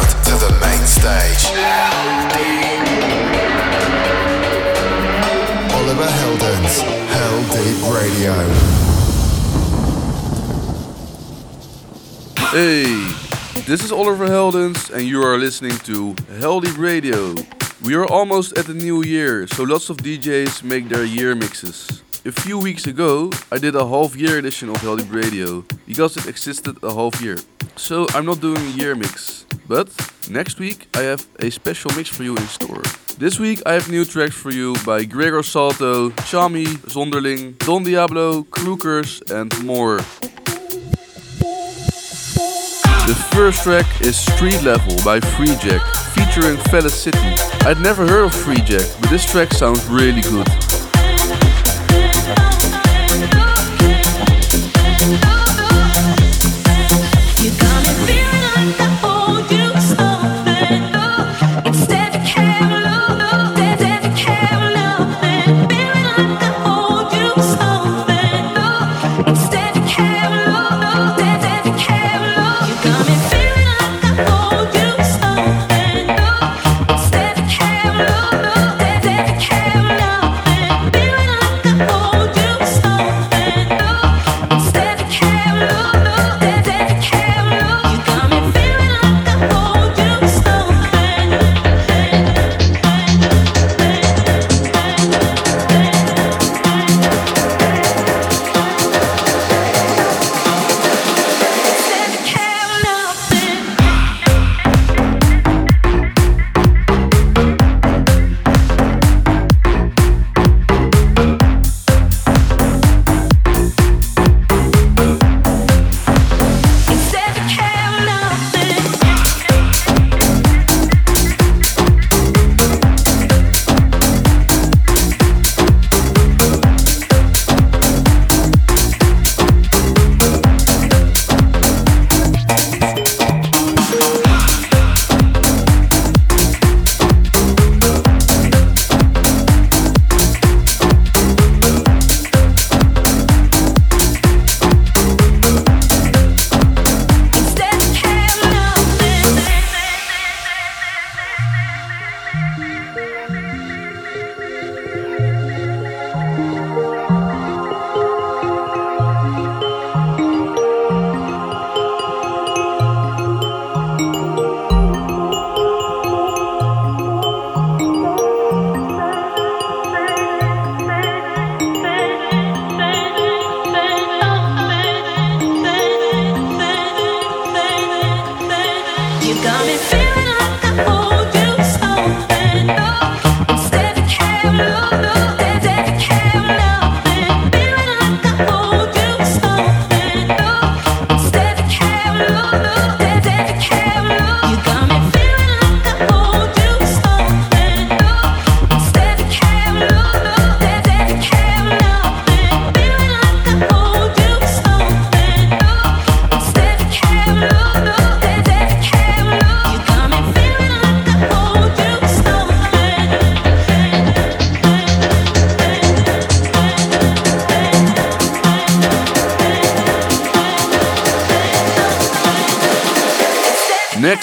to the main stage. Oliver Heldens, Hell Deep Radio. Hey, this is Oliver Heldens, and you are listening to Heldeep Radio. We are almost at the new year, so lots of DJs make their year mixes. A few weeks ago, I did a half year edition of Heldeep Radio because it existed a half year. So I'm not doing a year mix. But next week I have a special mix for you in store. This week I have new tracks for you by Gregor Salto, Chami, Zonderling, Don Diablo, Krookers and more. The first track is Street Level by Free Jack, featuring Fella City. I'd never heard of Free Jack, but this track sounds really good.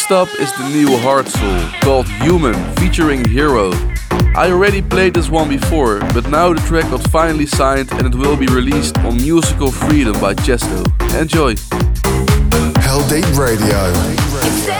Next up is the new hard soul called Human featuring Hero. I already played this one before, but now the track got finally signed and it will be released on Musical Freedom by Tiësto. Enjoy! Heldeep Radio.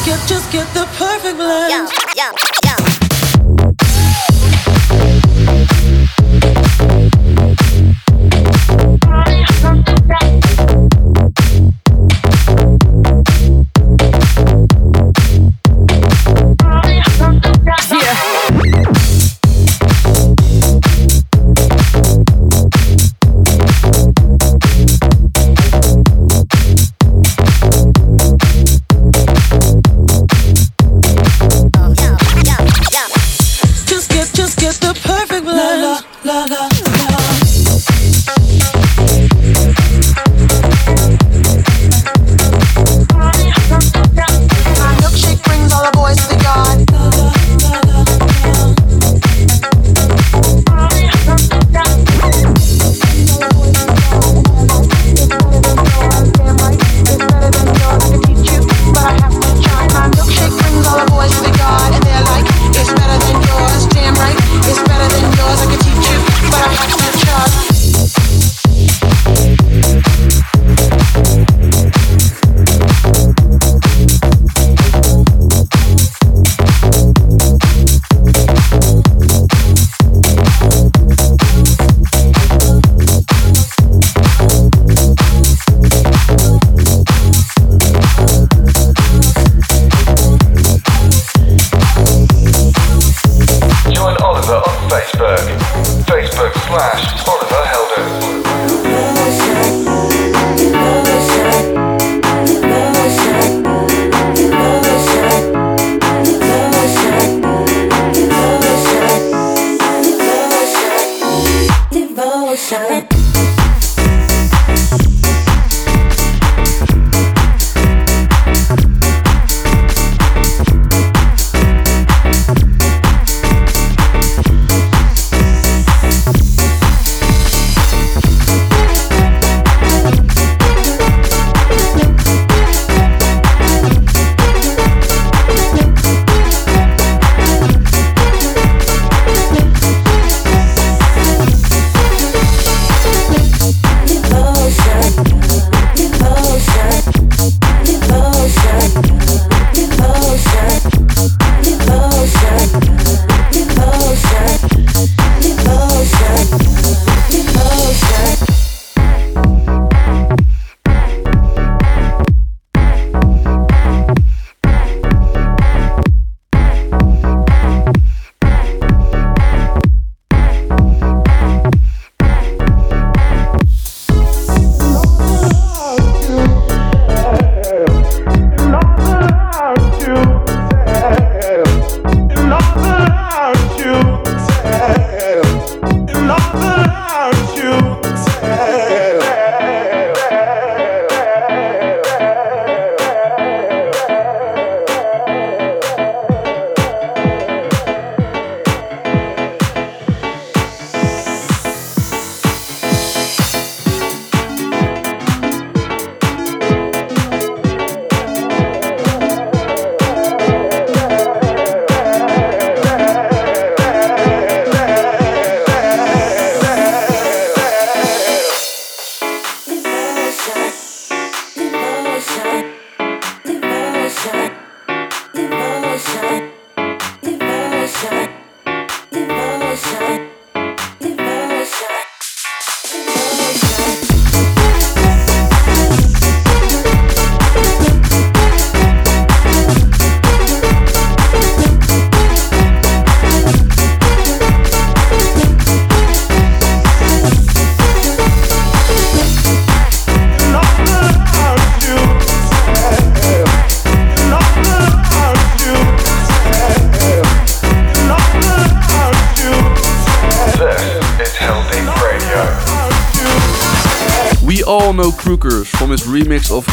Just get, just get the perfect blend. Yo,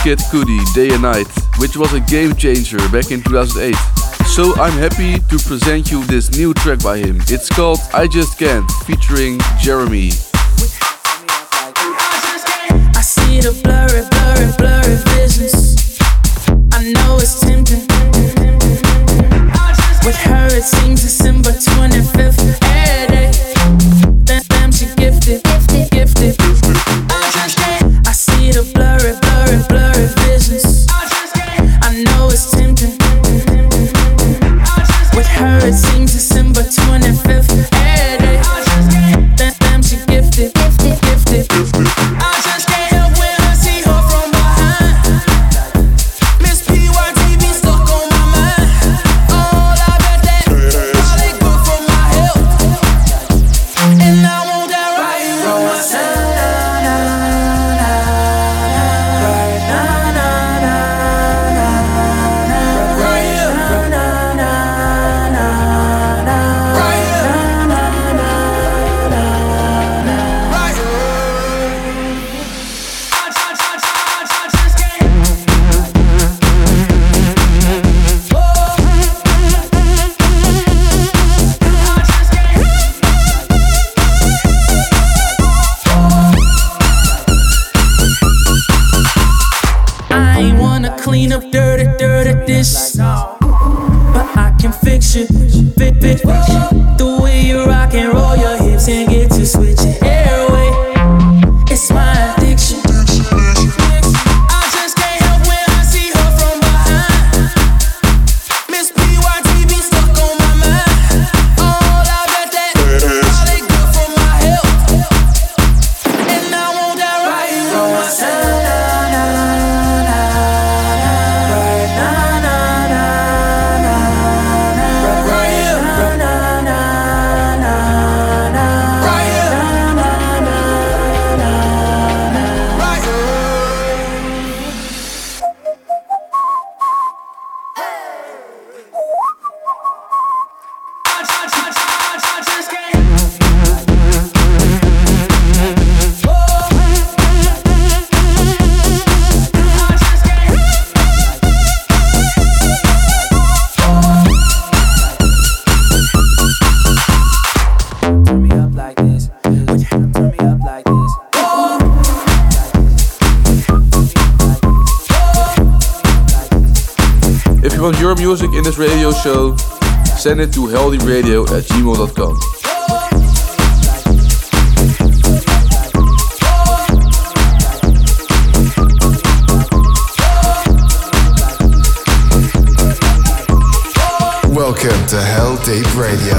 Kid Cudi, Day and Night, which was a game changer back in 2008. So I'm happy to present you this new track by him. It's called I Just Can't, featuring Jeremy. With her, it seems December 25th. Send it to heldeepradio at gmail.com. Welcome to Heldeep Radio.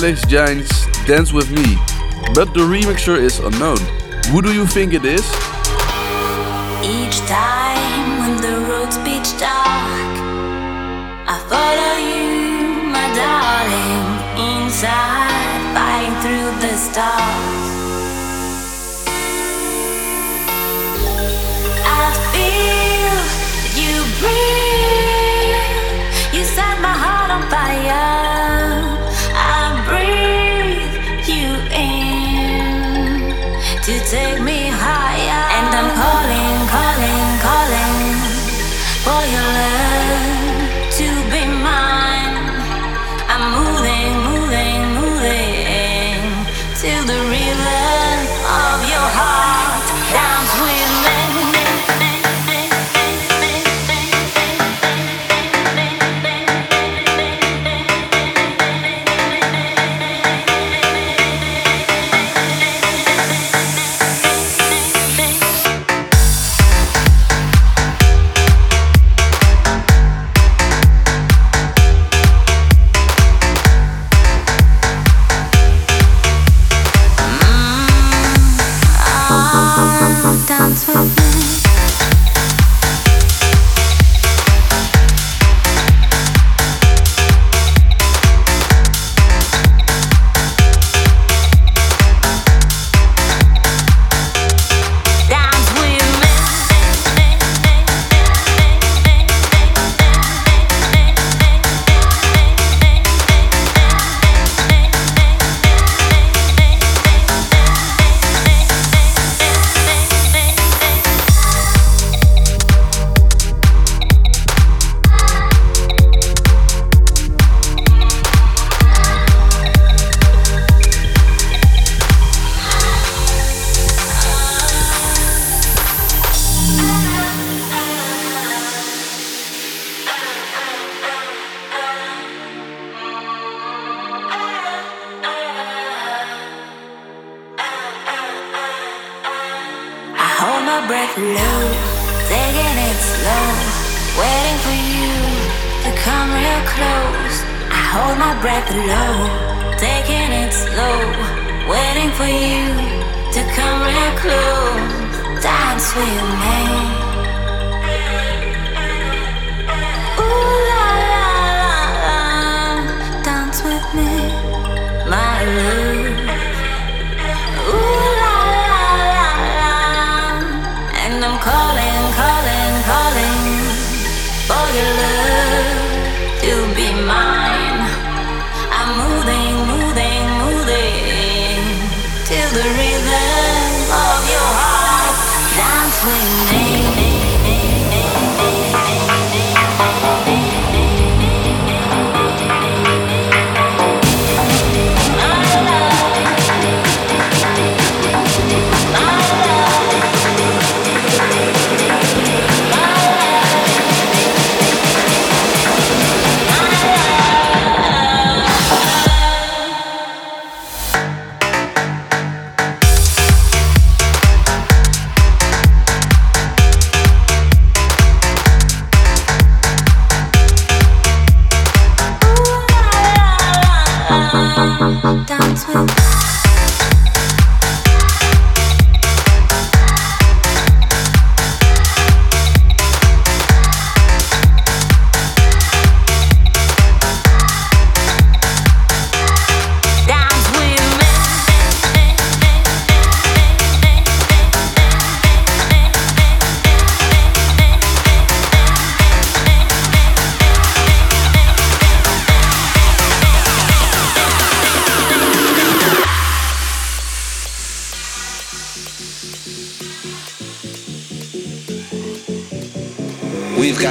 Felix Jaehn's Dance With Me, but the remixer is unknown. Who do you think it is? Each time when the road's pitch dark, I follow you, my darling, inside, fighting through the stars. I feel you breathe, you set my heart on fire.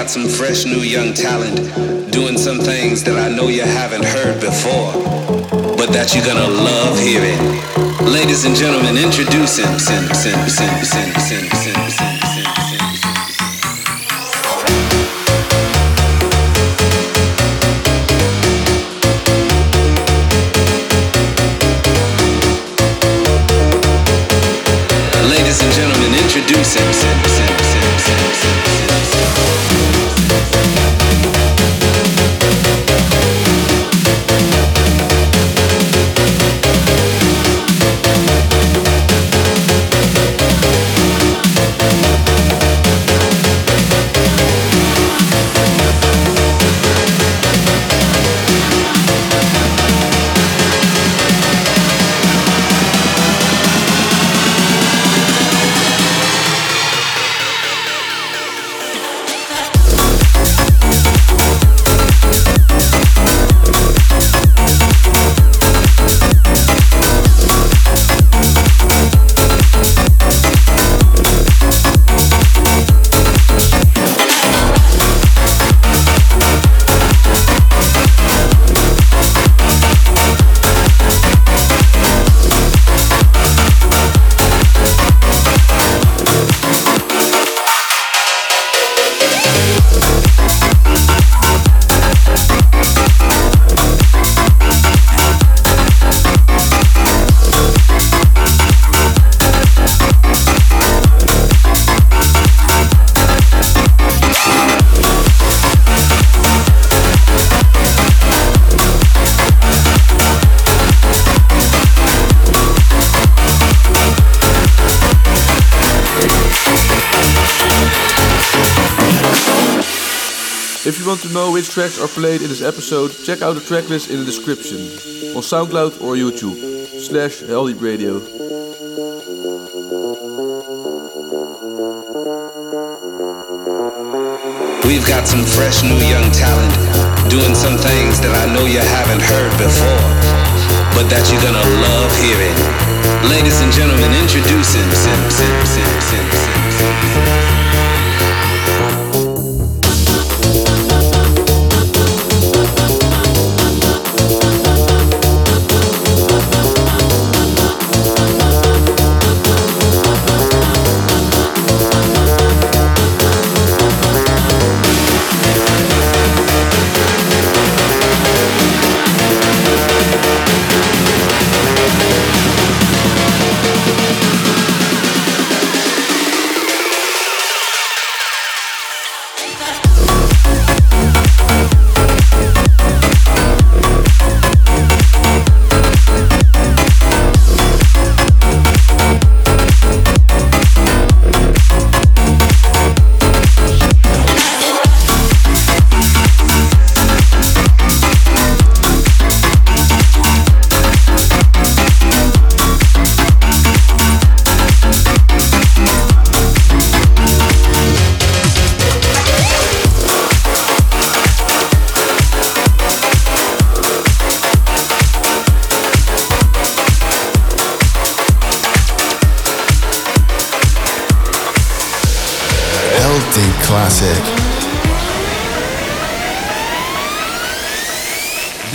Some fresh new young talent doing some things that I know you haven't heard before, but that you're gonna love hearing. Ladies and gentlemen, introducing sin, sin, sin, sin, sin, sin, tracks are played in this episode, check out the tracklist in the description on SoundCloud or YouTube slash Heldeep Radio. We've got some fresh new young talent doing some things that I know you haven't heard before, but that you're gonna love hearing. Ladies and gentlemen, introducing Sin, Sin, Sin, Sin, Sin,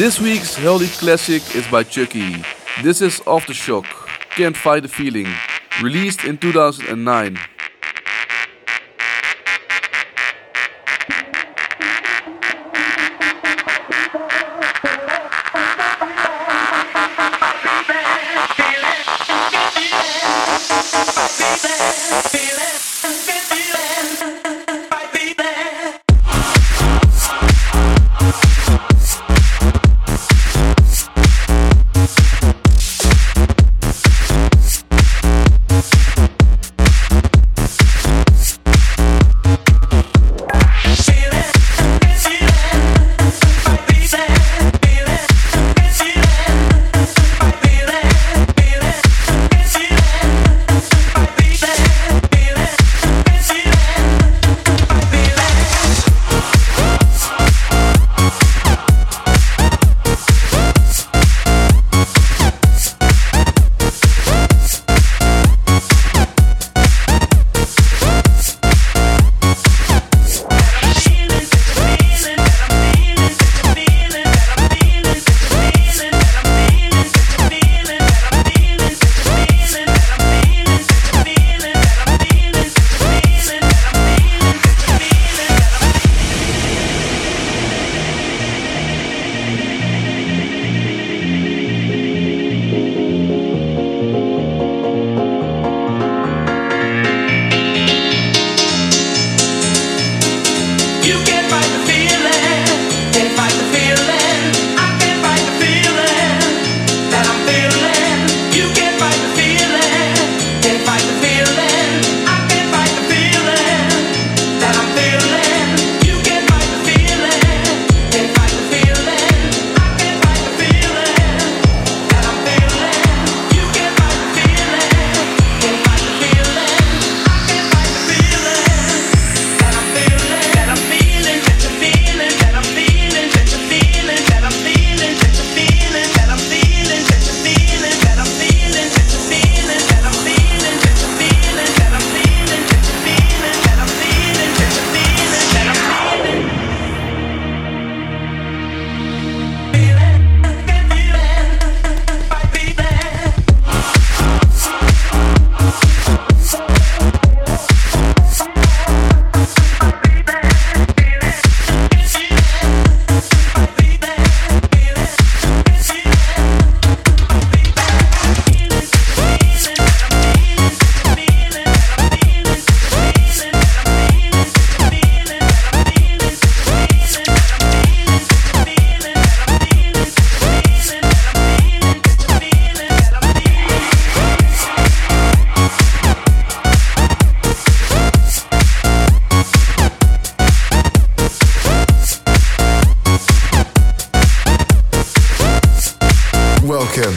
This week's Holy Classic is by Chuckie. This is Aftershock, Can't Fight the Feeling, released in 2009.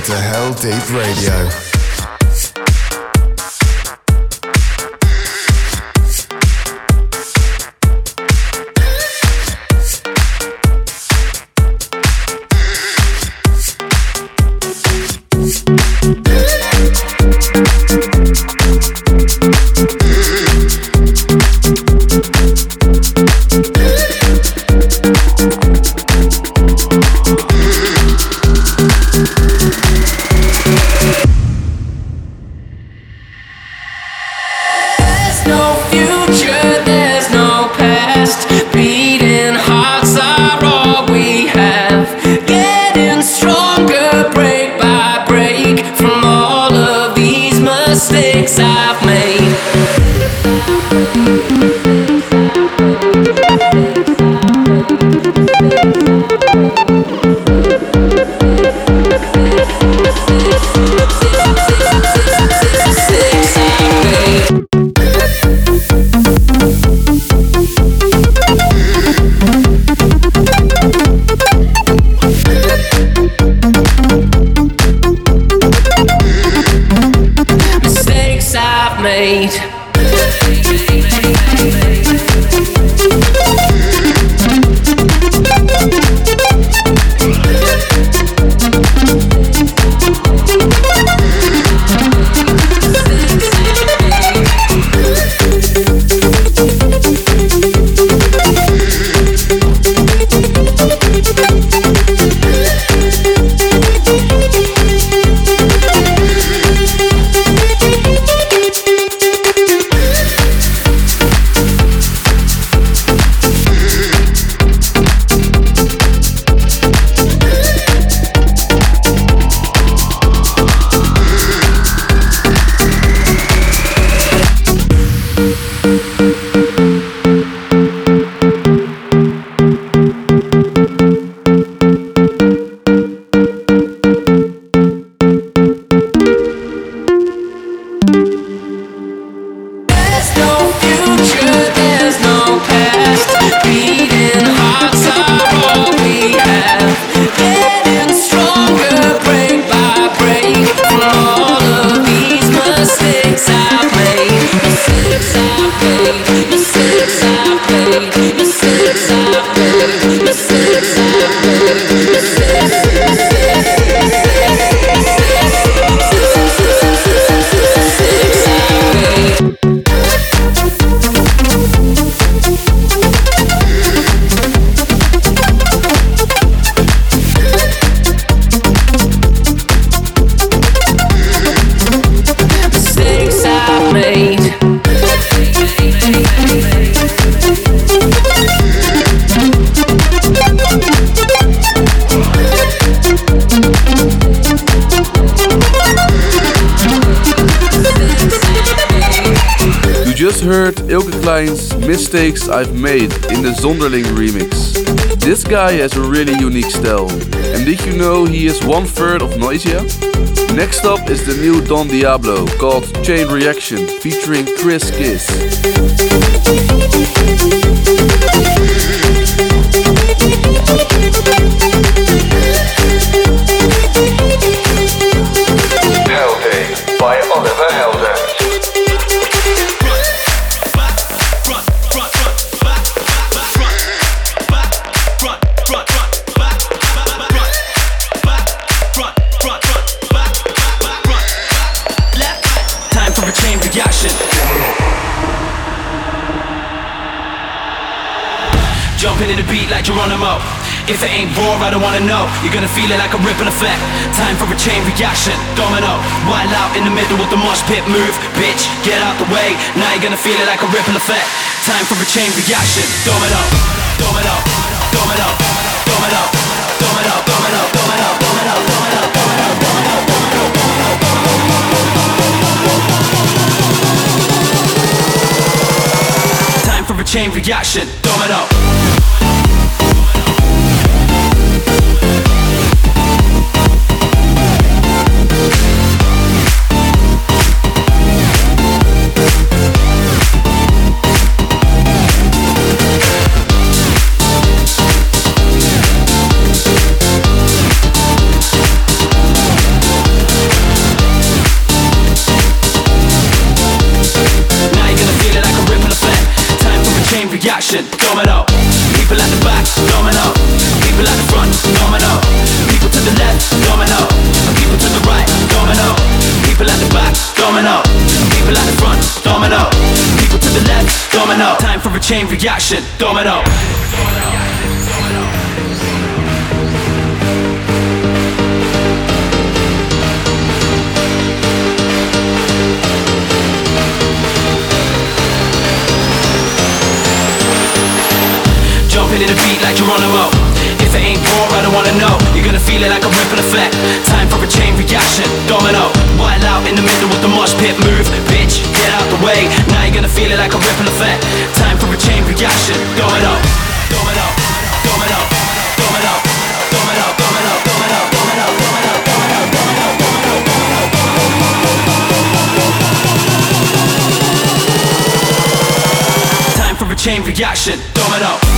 to Heldeep Radio. Mistakes I've Made in the Zonderling remix. This guy has a really unique style. And did you know he is one third of Noisia? Next up is the new Don Diablo called Chain Reaction featuring Chris Kiss. If it ain't raw, I don't wanna know. You're gonna feel it like a ripple effect. Time for a chain reaction. Domino. Wild out in the middle with the mosh pit move. Bitch, get out the way. Now you're gonna feel it like a ripple effect. Time for a chain reaction. Domino. Domino. Domino. Domino. Domino. Domino. Domino. Domino. Domino. Domino. Time for a chain reaction. Domino. Chain reaction, domino. jumping in the beat like Geronimo. Don't wanna know. You're gonna feel it like a ripple effect. Time for a chain reaction. Domino. Wild out in the middle with the mosh pit move. Bitch, get out the way. Now you're gonna feel it like a ripple effect. Time for a chain reaction. Domino. Domino. Domino. Domino. Domino. Domino. Domino. Domino. Domino. Domino. Time for a chain reaction. Domino.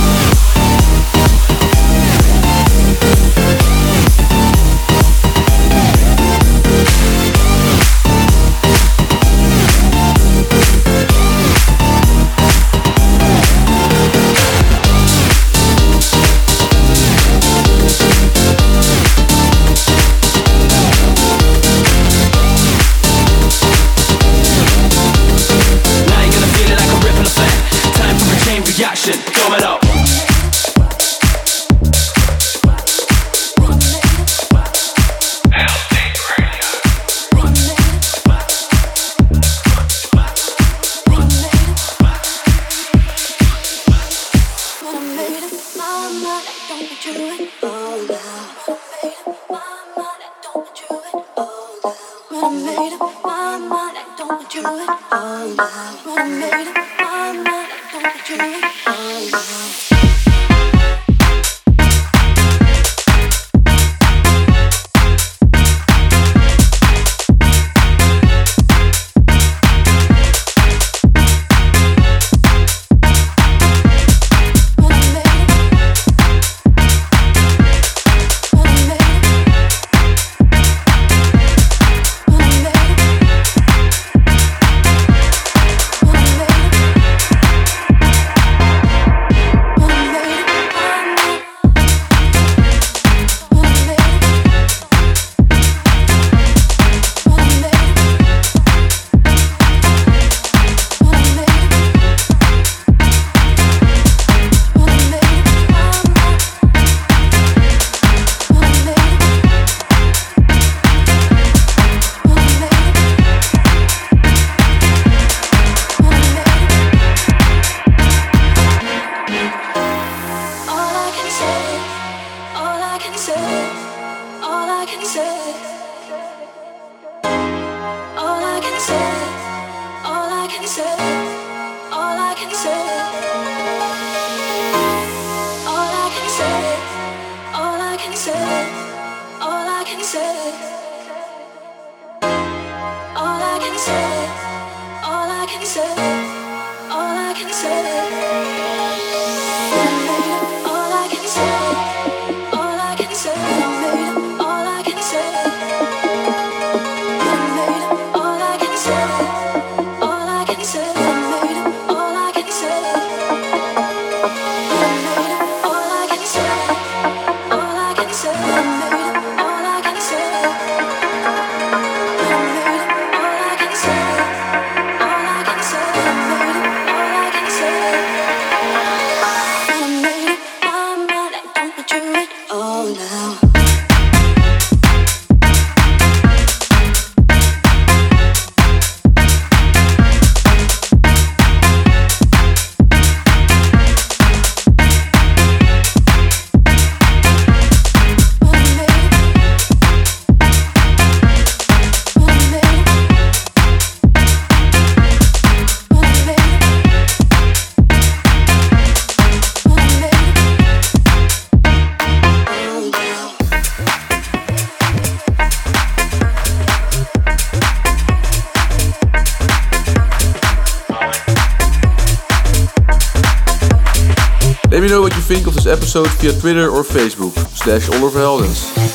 Episode via Twitter or Facebook, slash Oliver Heldens.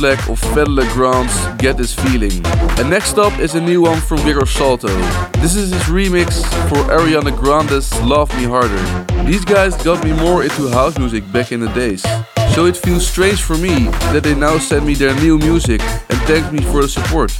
Bootleg of Fedde Le Grand's Get This Feeling. And next up is a new one from Gregor Salto. This is his remix for Ariana Grande's Love Me Harder. These guys got me more into house music back in the days. So it feels strange for me that they now send me their new music and thank me for the support.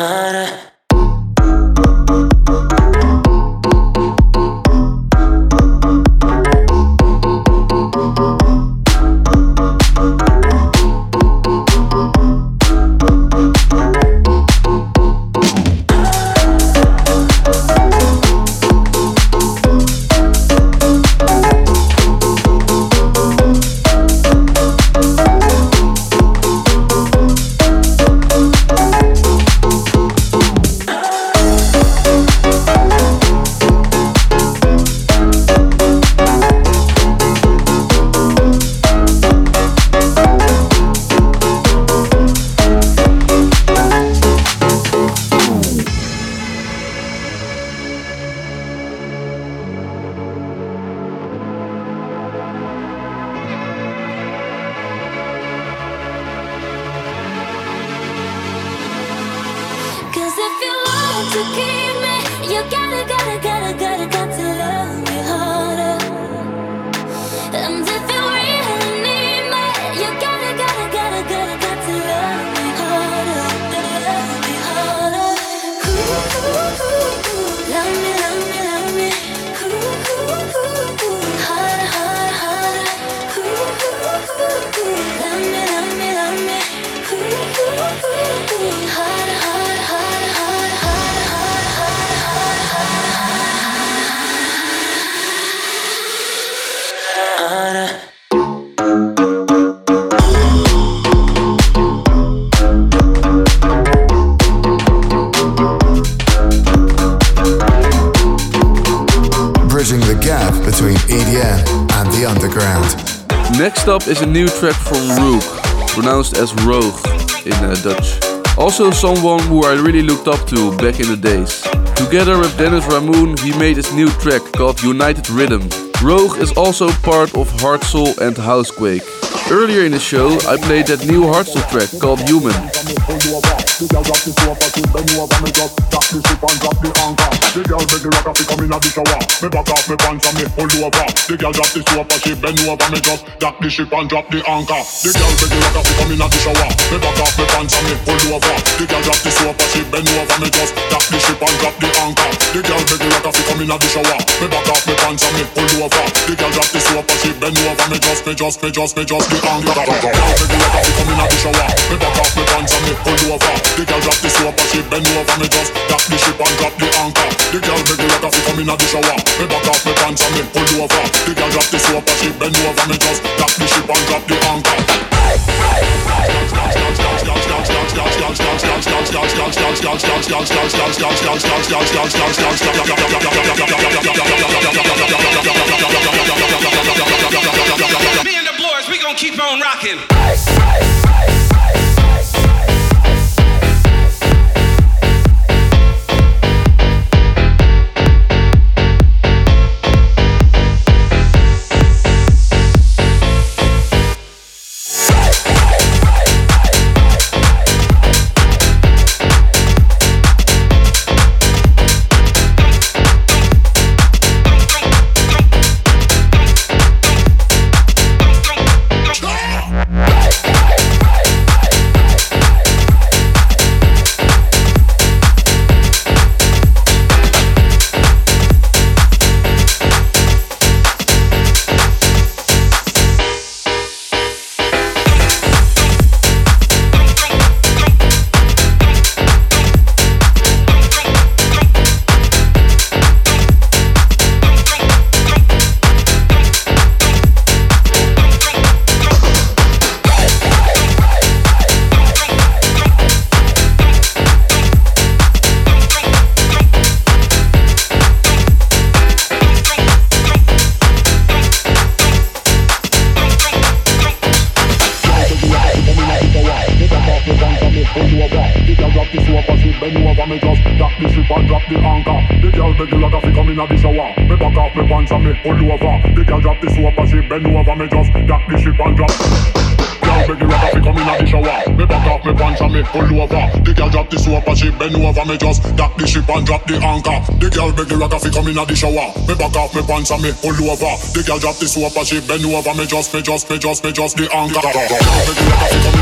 harder up is a new track from Roog, pronounced as Rogue in uh, Dutch. Also someone who I really looked up to back in the days. Together with Dennis Ramon, he made his new track called United Rhythm. Roog is also part of Hardsoul and Housequake. Earlier in the show, I played that new Hardsoul track called Human. The girl drop the and she bend over me just drop the ship and drop the anchor. The girl make the rock fi come inna the shower. Me back off me pants and me pull over. The girl drop the and she bend over me just drop the ship and drop the anchor. The girl make the rock fi come inna the shower. Me back off me pants and me pull over. The girl drop the and she bend over me just drop the ship and drop the anchor. The girl make the rock fi come inna the shower. Me back off me pants and me pull over. The girl drop the and she bend over me just me just me just me just the anchor. The girl make the rock fi come inna the shower. Me back off me pants and me pull over. The girl drop the soap and she bend over me just Drop the ship and drop the anchor. The girl make the water fi come inna the shower. Me back off me pants and me pull over. The girl drop the soap and she bend over me just Drop the ship and drop the anchor. Me and the boys, we gon' keep on rocking. Inna the shower. Me back off me pants and me pull over. The girl drop the soap and she bend over. Me just, me just, me just, me just the anchor.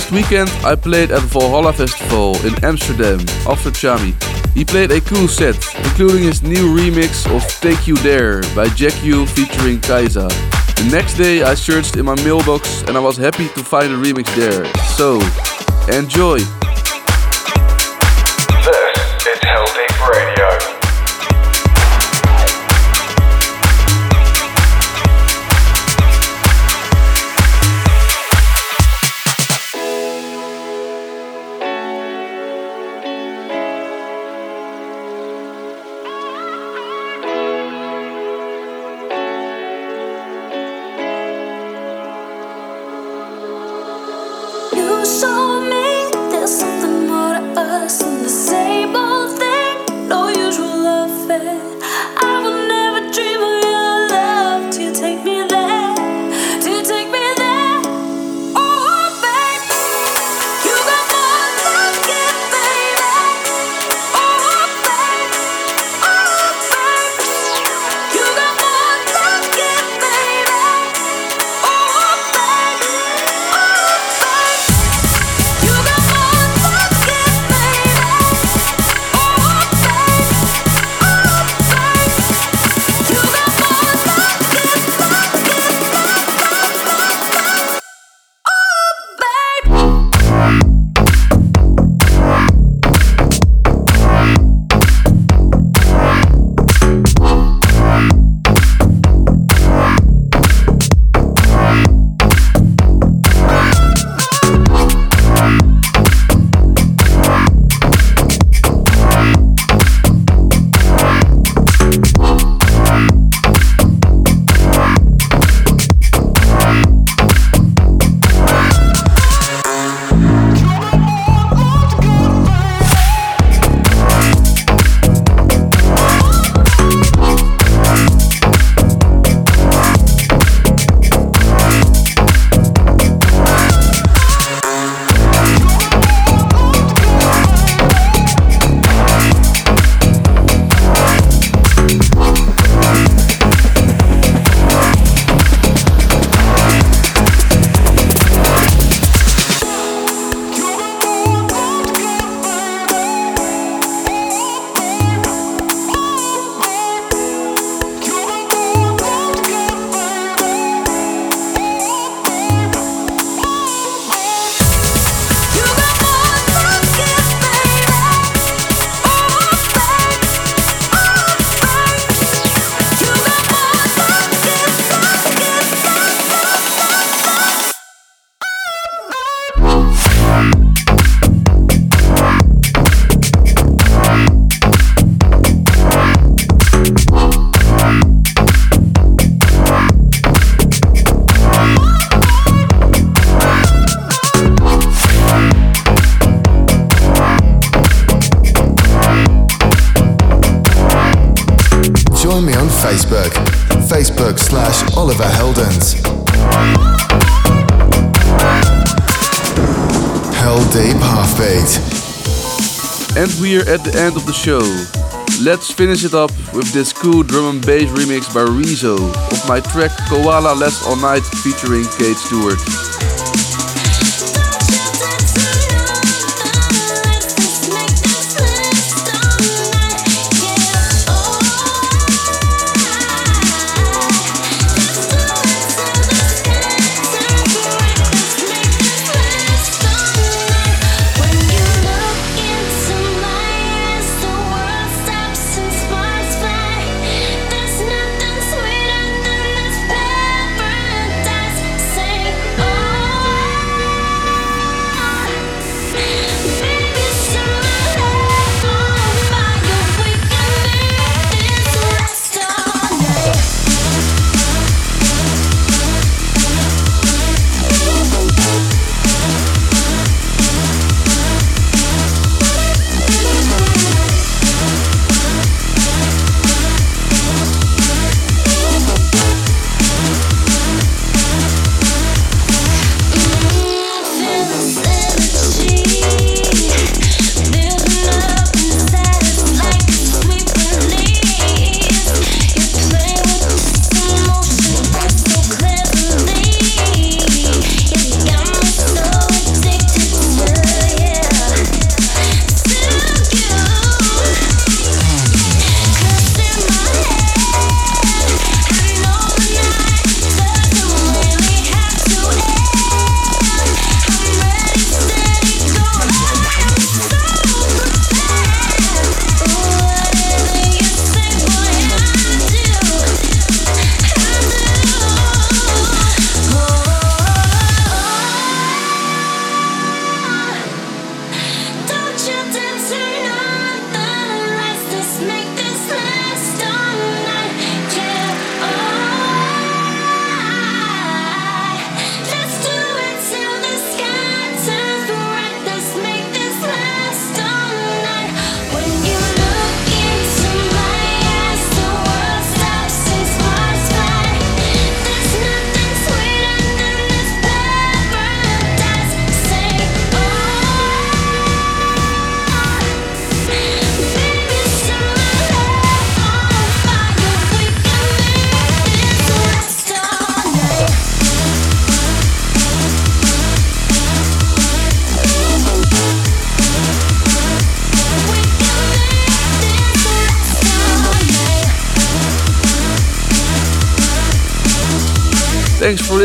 Last weekend I played at the Valhalla Festival in Amsterdam after Tchami. He played a cool set, including his new remix of Take You There by Jack Ü featuring Kiesza. The next day I searched in my mailbox and I was happy to find a remix there. So, enjoy! Facebook. Facebook slash Oliver Heldens. Hell Deep Halfbeat. And we're at the end of the show. Let's finish it up with this cool drum and bass remix by Rezo of my track Koala Last All Night featuring Kate Stewart.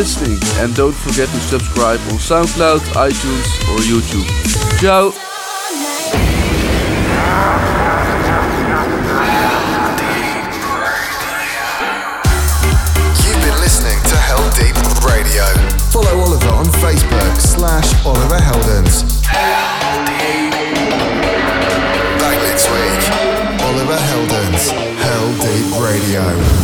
Listening and don't forget to subscribe on SoundCloud, iTunes or YouTube. Ciao! You've been listening to Heldeep Radio. Follow Oliver on Facebook slash Oliver Heldens. Back next week, Oliver Heldens, Heldeep Radio.